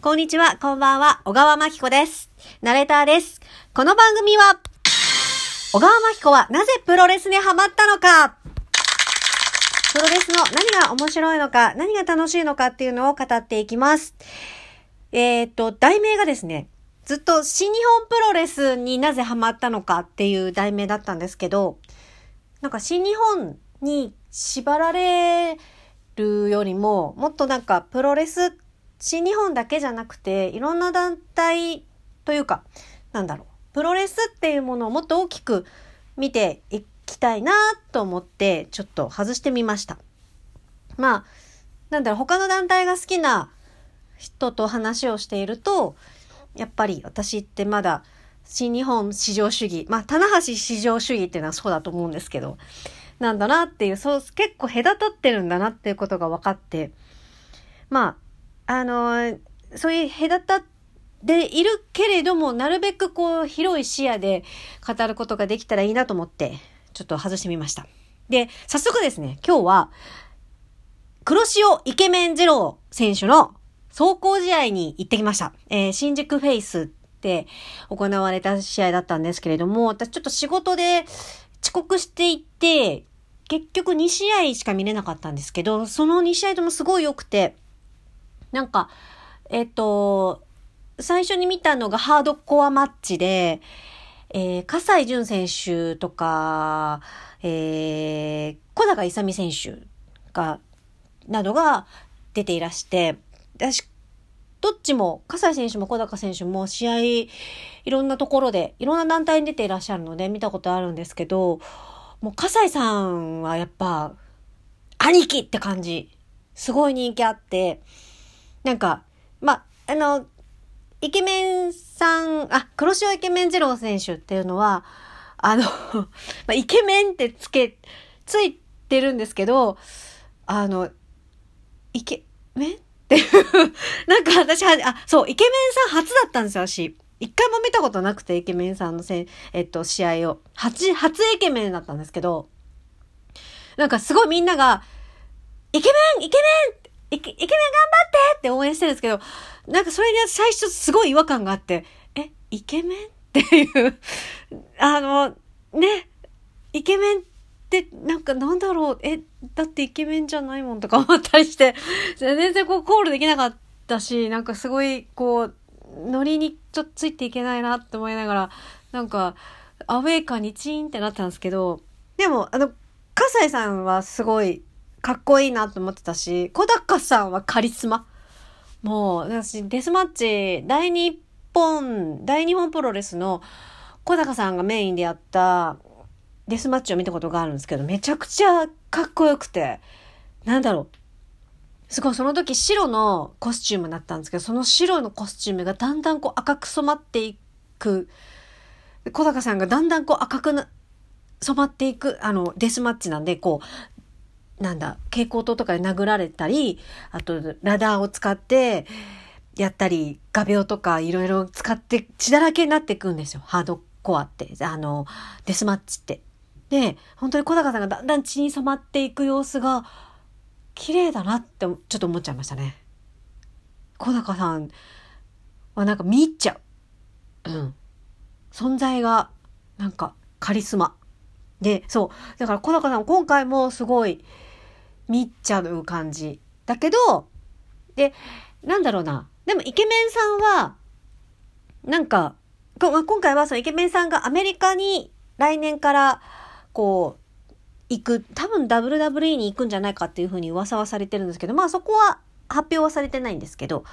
こんにちは、こんばんは、小川真紀子です。ナレーターです。この番組は、小川真紀子はなぜプロレスにハマったのかプロレスの何が面白いのか、何が楽しいのかっていうのを語っていきます。えっ、と、題名がですね、ずっと新日本プロレスになぜハマったのかっていう題名だったんですけど、なんか新日本に縛られるよりも、もっとなんかプロレスって、新日本だけじゃなくて、いろんな団体というか、なんだろう、プロレスっていうものをもっと大きく見ていきたいなと思って、ちょっと外してみました。まあ、なんだろう、他の団体が好きな人と話をしていると、やっぱり私ってまだ新日本至上主義、まあ、棚橋至上主義っていうのはそうだと思うんですけど、なんだなっていう、そう、結構隔たってるんだなっていうことが分かって、まあ、あのそういう隔たっているけれども、なるべくこう、広い視野で語ることができたらいいなと思って、ちょっと外してみました。で、早速ですね、今日は、黒潮イケメンゼロ選手の走行試合に行ってきました。えー新宿フェイスって行われた試合だったんですけれども、私ちょっと仕事で遅刻していって、結局2試合しか見れなかったんですけど、その2試合ともすごい良くて、なんか、えっ、と、最初に見たのがハードコアマッチで、えー、葛西潤選手とか、えー、小高勇選手が、などが出ていらして、私、どっちも、葛西選手も小高選手も試合、いろんなところで、いろんな団体に出ていらっしゃるので見たことあるんですけど、もう葛西さんはやっぱ、兄貴って感じ。すごい人気あって、なんか、ま、あの、イケメンさん、あ、黒潮イケメンゼロ選手っていうのは、あの、まイケメンってつけ、ついてるんですけど、あの、イケメンっていう、なんか私は、あ、そう、イケメンさん初だったんですよ、私。一回も見たことなくて、イケメンさんのせん、えっと、試合を。初、初イケメンだったんですけど、なんかすごいみんなが、イケメンイケメンイケイケメン頑張ってって応援してるんですけど、なんかそれに最初すごい違和感があって、え、イケメンっていう、あの、ね、イケメンってなんかなんだろう、え、だってイケメンじゃないもんとか思ったりして、全然こうコールできなかったし、なんかすごいこう、ノリにちょっとついていけないなって思いながら、なんか、アウェー感にチーンってなったんですけど、でも、あの、葛西さんはすごいかっこいいなと思ってたし、小高さんはカリスマ。もう、私、デスマッチ、大日本、大日本プロレスの小高さんがメインでやったデスマッチを見たことがあるんですけど、めちゃくちゃかっこよくて、なんだろう。すごい、その時白のコスチュームだったんですけど、その白のコスチュームがだんだんこう赤く染まっていく、小高さんがだんだんこう赤く染まっていく、あの、デスマッチなんで、こう、なんだ、蛍光灯とかで殴られたり、あと、ラダーを使って、やったり、画鋲とかいろいろ使って血だらけになっていくんですよ。ハードコアって、あの、デスマッチって。で、本当に小高さんがだんだん血に染まっていく様子が、綺麗だなって、ちょっと思っちゃいましたね。小高さんはなんか見入っちゃう。うん。存在が、なんか、カリスマ。で、そう。だから小高さん今回もすごい見っちゃう感じ。だけど、で、なんだろうな。でもイケメンさんは、なんか、今回はそのイケメンさんがアメリカに来年から、こう、行く、多分 WWE に行くんじゃないかっていうふうに噂はされてるんですけど、まあそこは発表はされてないんですけど、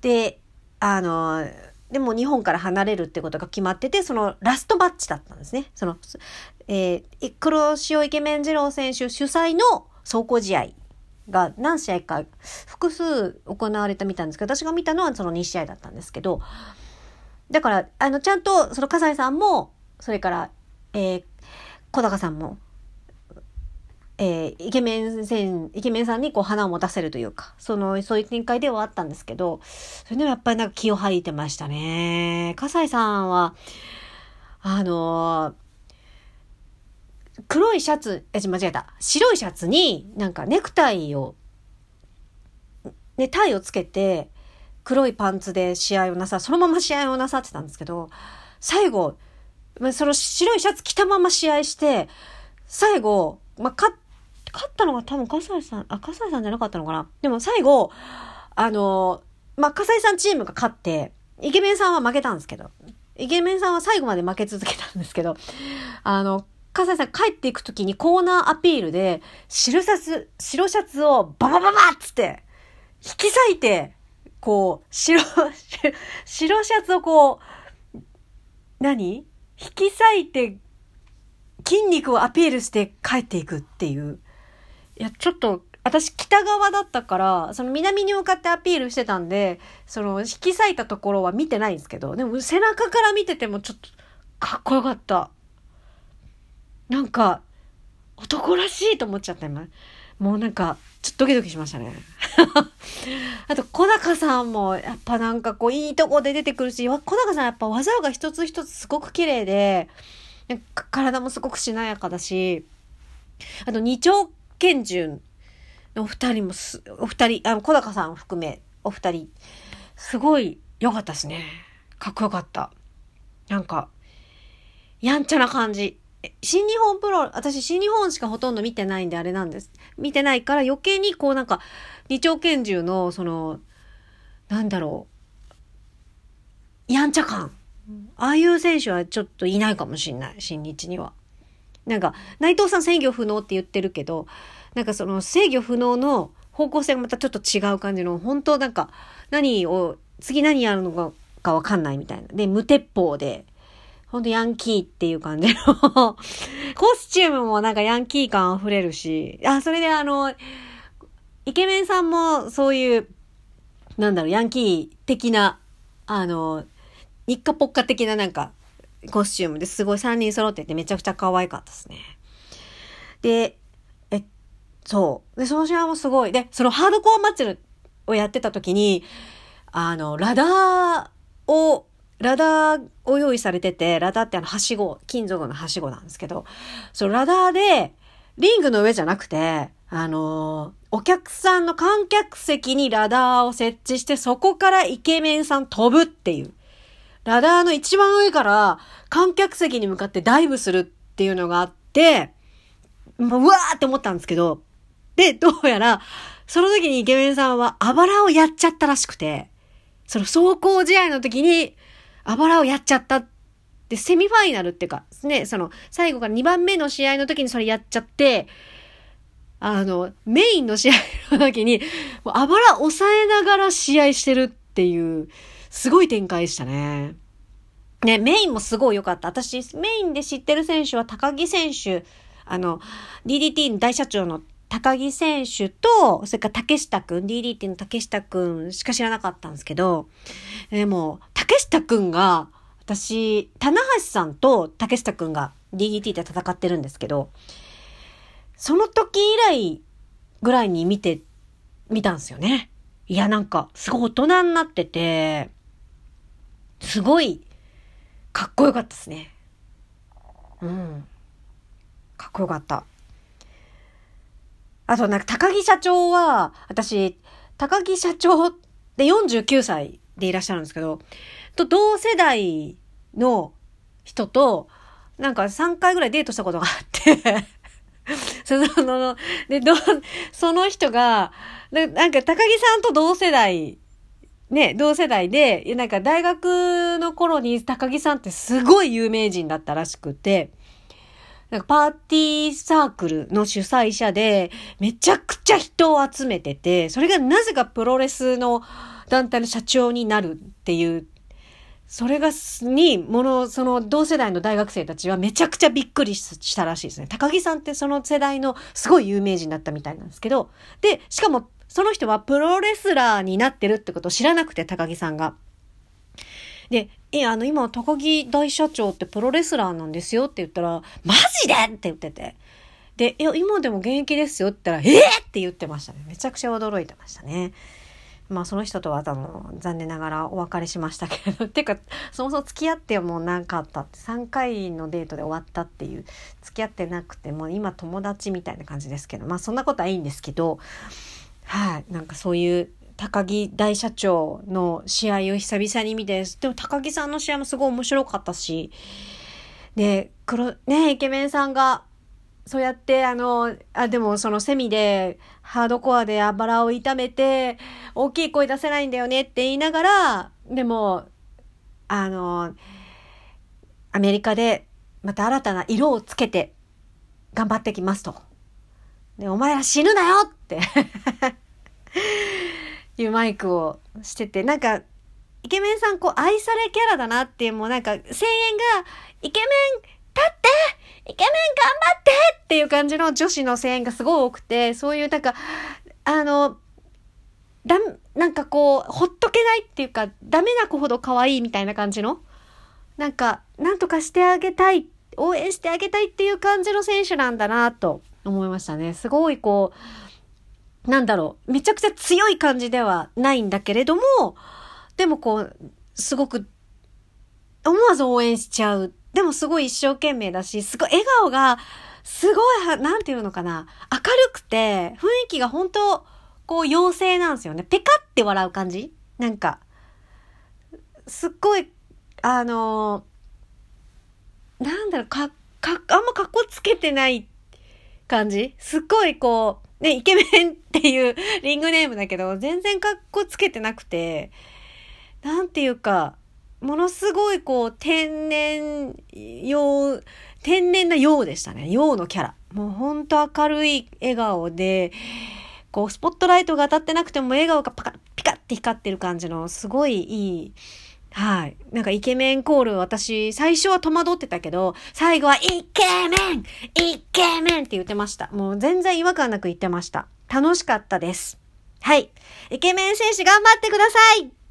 で、あの、でも日本から離れるってことが決まってて、そのラストマッチだったんですね。その、えー、黒潮イケメン二郎選手主催の走行試合が何試合か複数行われたみたいんですけど、私が見たのはその2試合だったんですけど、だから、あの、ちゃんと、その、笠井さんも、それから、えー、小高さんも、えー、イケメン戦、イケメンさんにこう花を持たせるというか、その、そういう展開ではあったんですけど、それでもやっぱりなんか気を吐いてましたね。笠井さんは、あのー黒いシャツ、え、間違えた。白いシャツになんかネクタイを、ね、タイをつけて、黒いパンツで試合をなさ、そのまま試合をなさってたんですけど、最後、まあ、その白いシャツ着たまま試合して、最後、まあ、勝ったのが多分笠井さん、あ、笠井さんじゃなかったのかなでも最後、あの、まあ、笠井さんチームが勝って、イケメンさんは負けたんですけど、イケメンさんは最後まで負け続けたんですけど、あの、笠井さん帰っていくときにコーナーアピールで、白シャツ、白シャツをババババッつって、引き裂いて、こう、白、白シャツをこう、何引き裂いて、筋肉をアピールして帰っていくっていう。いや、ちょっと、私北側だったから、その南に向かってアピールしてたんで、その引き裂いたところは見てないんですけど、でも背中から見ててもちょっとかっこよかった。なんか、男らしいと思っちゃった今。もうなんか、ちょっとドキドキしましたね。あと、小高さんも、やっぱなんかこう、いいとこで出てくるし、小高さんやっぱ技が一つ一つすごく綺麗で、体もすごくしなやかだし、あと、二丁拳銃のお二人もす、お二人、あの、小高さん含め、お二人、すごい良かったですね。かっこよかった。なんか、やんちゃな感じ。新日本プロ、私新日本しかほとんど見てないんであれなんです。見てないから余計にこうなんか、二丁拳銃のその、なんだろう、やんちゃ感。ああいう選手はちょっといないかもしんない、新日には。なんか、内藤さん制御不能って言ってるけど、なんかその制御不能の方向性がまたちょっと違う感じの、本当なんか、何を、次何やるのかわかんないみたいな。で、無鉄砲で、ほんとヤンキーっていう感じの コスチュームもなんかヤンキー感溢れるし、あ、それであの、イケメンさんもそういう、なんだろう、ヤンキー的な、あの、日課ポッカ的ななんか、コスチュームですごい3人揃っててめちゃくちゃ可愛かったですね。で、え、そう。で、その試合もすごい。で、そのハードコア祭りをやってた時に、あの、ラダーをラダーを用意されてて、ラダーってあの、はしご、金属のはしごなんですけど、そのラダーで、リングの上じゃなくて、あのー、お客さんの観客席にラダーを設置して、そこからイケメンさん飛ぶっていう。ラダーの一番上から観客席に向かってダイブするっていうのがあって、もう、うわーって思ったんですけど、で、どうやら、その時にイケメンさんはあばらをやっちゃったらしくて、その走行試合の時に、あばらをやっちゃった。で、セミファイナルっていうか、ね、その、最後から2番目の試合の時にそれやっちゃって、あの、メインの試合の時に、あばら押さえながら試合してるっていう、すごい展開でしたね。ね、メインもすごい良かった。私、メインで知ってる選手は高木選手、あの、DDT の大社長の高木選手と、それから竹下くん、DDT の竹下くんしか知らなかったんですけど、でも、竹下くんが、私、棚橋さんと竹下くんが DDT で戦ってるんですけど、その時以来ぐらいに見て、見たんですよね。いや、なんか、すごい大人になってて、すごい、かっこよかったですね。うん。かっこよかった。あと、なんか、高木社長は、私、高木社長で49歳でいらっしゃるんですけど、と同世代の人と、なんか3回ぐらいデートしたことがあって その、で、ど、その人が、なんか高木さんと同世代、ね、同世代で、なんか大学の頃に高木さんってすごい有名人だったらしくて、なんかパーティーサークルの主催者で、めちゃくちゃ人を集めてて、それがなぜかプロレスの団体の社長になるっていう、それが、に、もの、その同世代の大学生たちはめちゃくちゃびっくりしたらしいですね。高木さんってその世代のすごい有名人だったみたいなんですけど、で、しかもその人はプロレスラーになってるってことを知らなくて、高木さんが。で、え、あの、今、高木大社長ってプロレスラーなんですよって言ったら、マジでって言ってて。で、いや、今でも現役ですよって言ったら、えー、って言ってましたね。めちゃくちゃ驚いてましたね。まあその人とはあの残念ながらお別れしましたけどていうかそもそも付き合ってもう何かあったって3回のデートで終わったっていう付き合ってなくてもう今友達みたいな感じですけどまあそんなことはいいんですけどはいなんかそういう高木大社長の試合を久々に見て、でも高木さんの試合もすごい面白かったし、で、黒、ね、イケメンさんが、そうやって、あの、あ、でもそのセミで、ハードコアであばらを痛めて、大きい声出せないんだよねって言いながら、でも、あの、アメリカでまた新たな色をつけて頑張ってきますと。で、お前ら死ぬなよ! って。いうマイクをしてて、なんか、イケメンさんこう愛されキャラだなっていう、もうなんか声援が、イケメン立って!イケメン頑張ってっていう感じの女子の声援がすごい多くて、そういうなんか、あの、だ、なんかこう、ほっとけないっていうか、ダメな子ほど可愛いみたいな感じの、なんか、なんとかしてあげたい、応援してあげたいっていう感じの選手なんだなと思いましたね。すごいこう、なんだろう、めちゃくちゃ強い感じではないんだけれども、でもこう、すごく、思わず応援しちゃう。でもすごい一生懸命だし、すごい笑顔が、すごい、なんていうのかな、明るくて、雰囲気が本当こう妖精なんですよね。ペカって笑う感じ？なんか、すっごい、あのー、なんだろう、か、か、あんま格好つけてない感じ？すっごいこう、ね、イケメンっていう リングネームだけど、全然格好つけてなくて、なんていうか、ものすごいこう、天然用、天然な用でしたね。用のキャラ。もうほんと明るい笑顔で、こう、スポットライトが当たってなくても笑顔がパカッ、ピカッて光ってる感じの、すごいいい、はい。なんかイケメンコール私、最初は戸惑ってたけど、最後はイケメンイケメンって言ってました。もう全然違和感なく言ってました。楽しかったです。はい。イケメン選手頑張ってください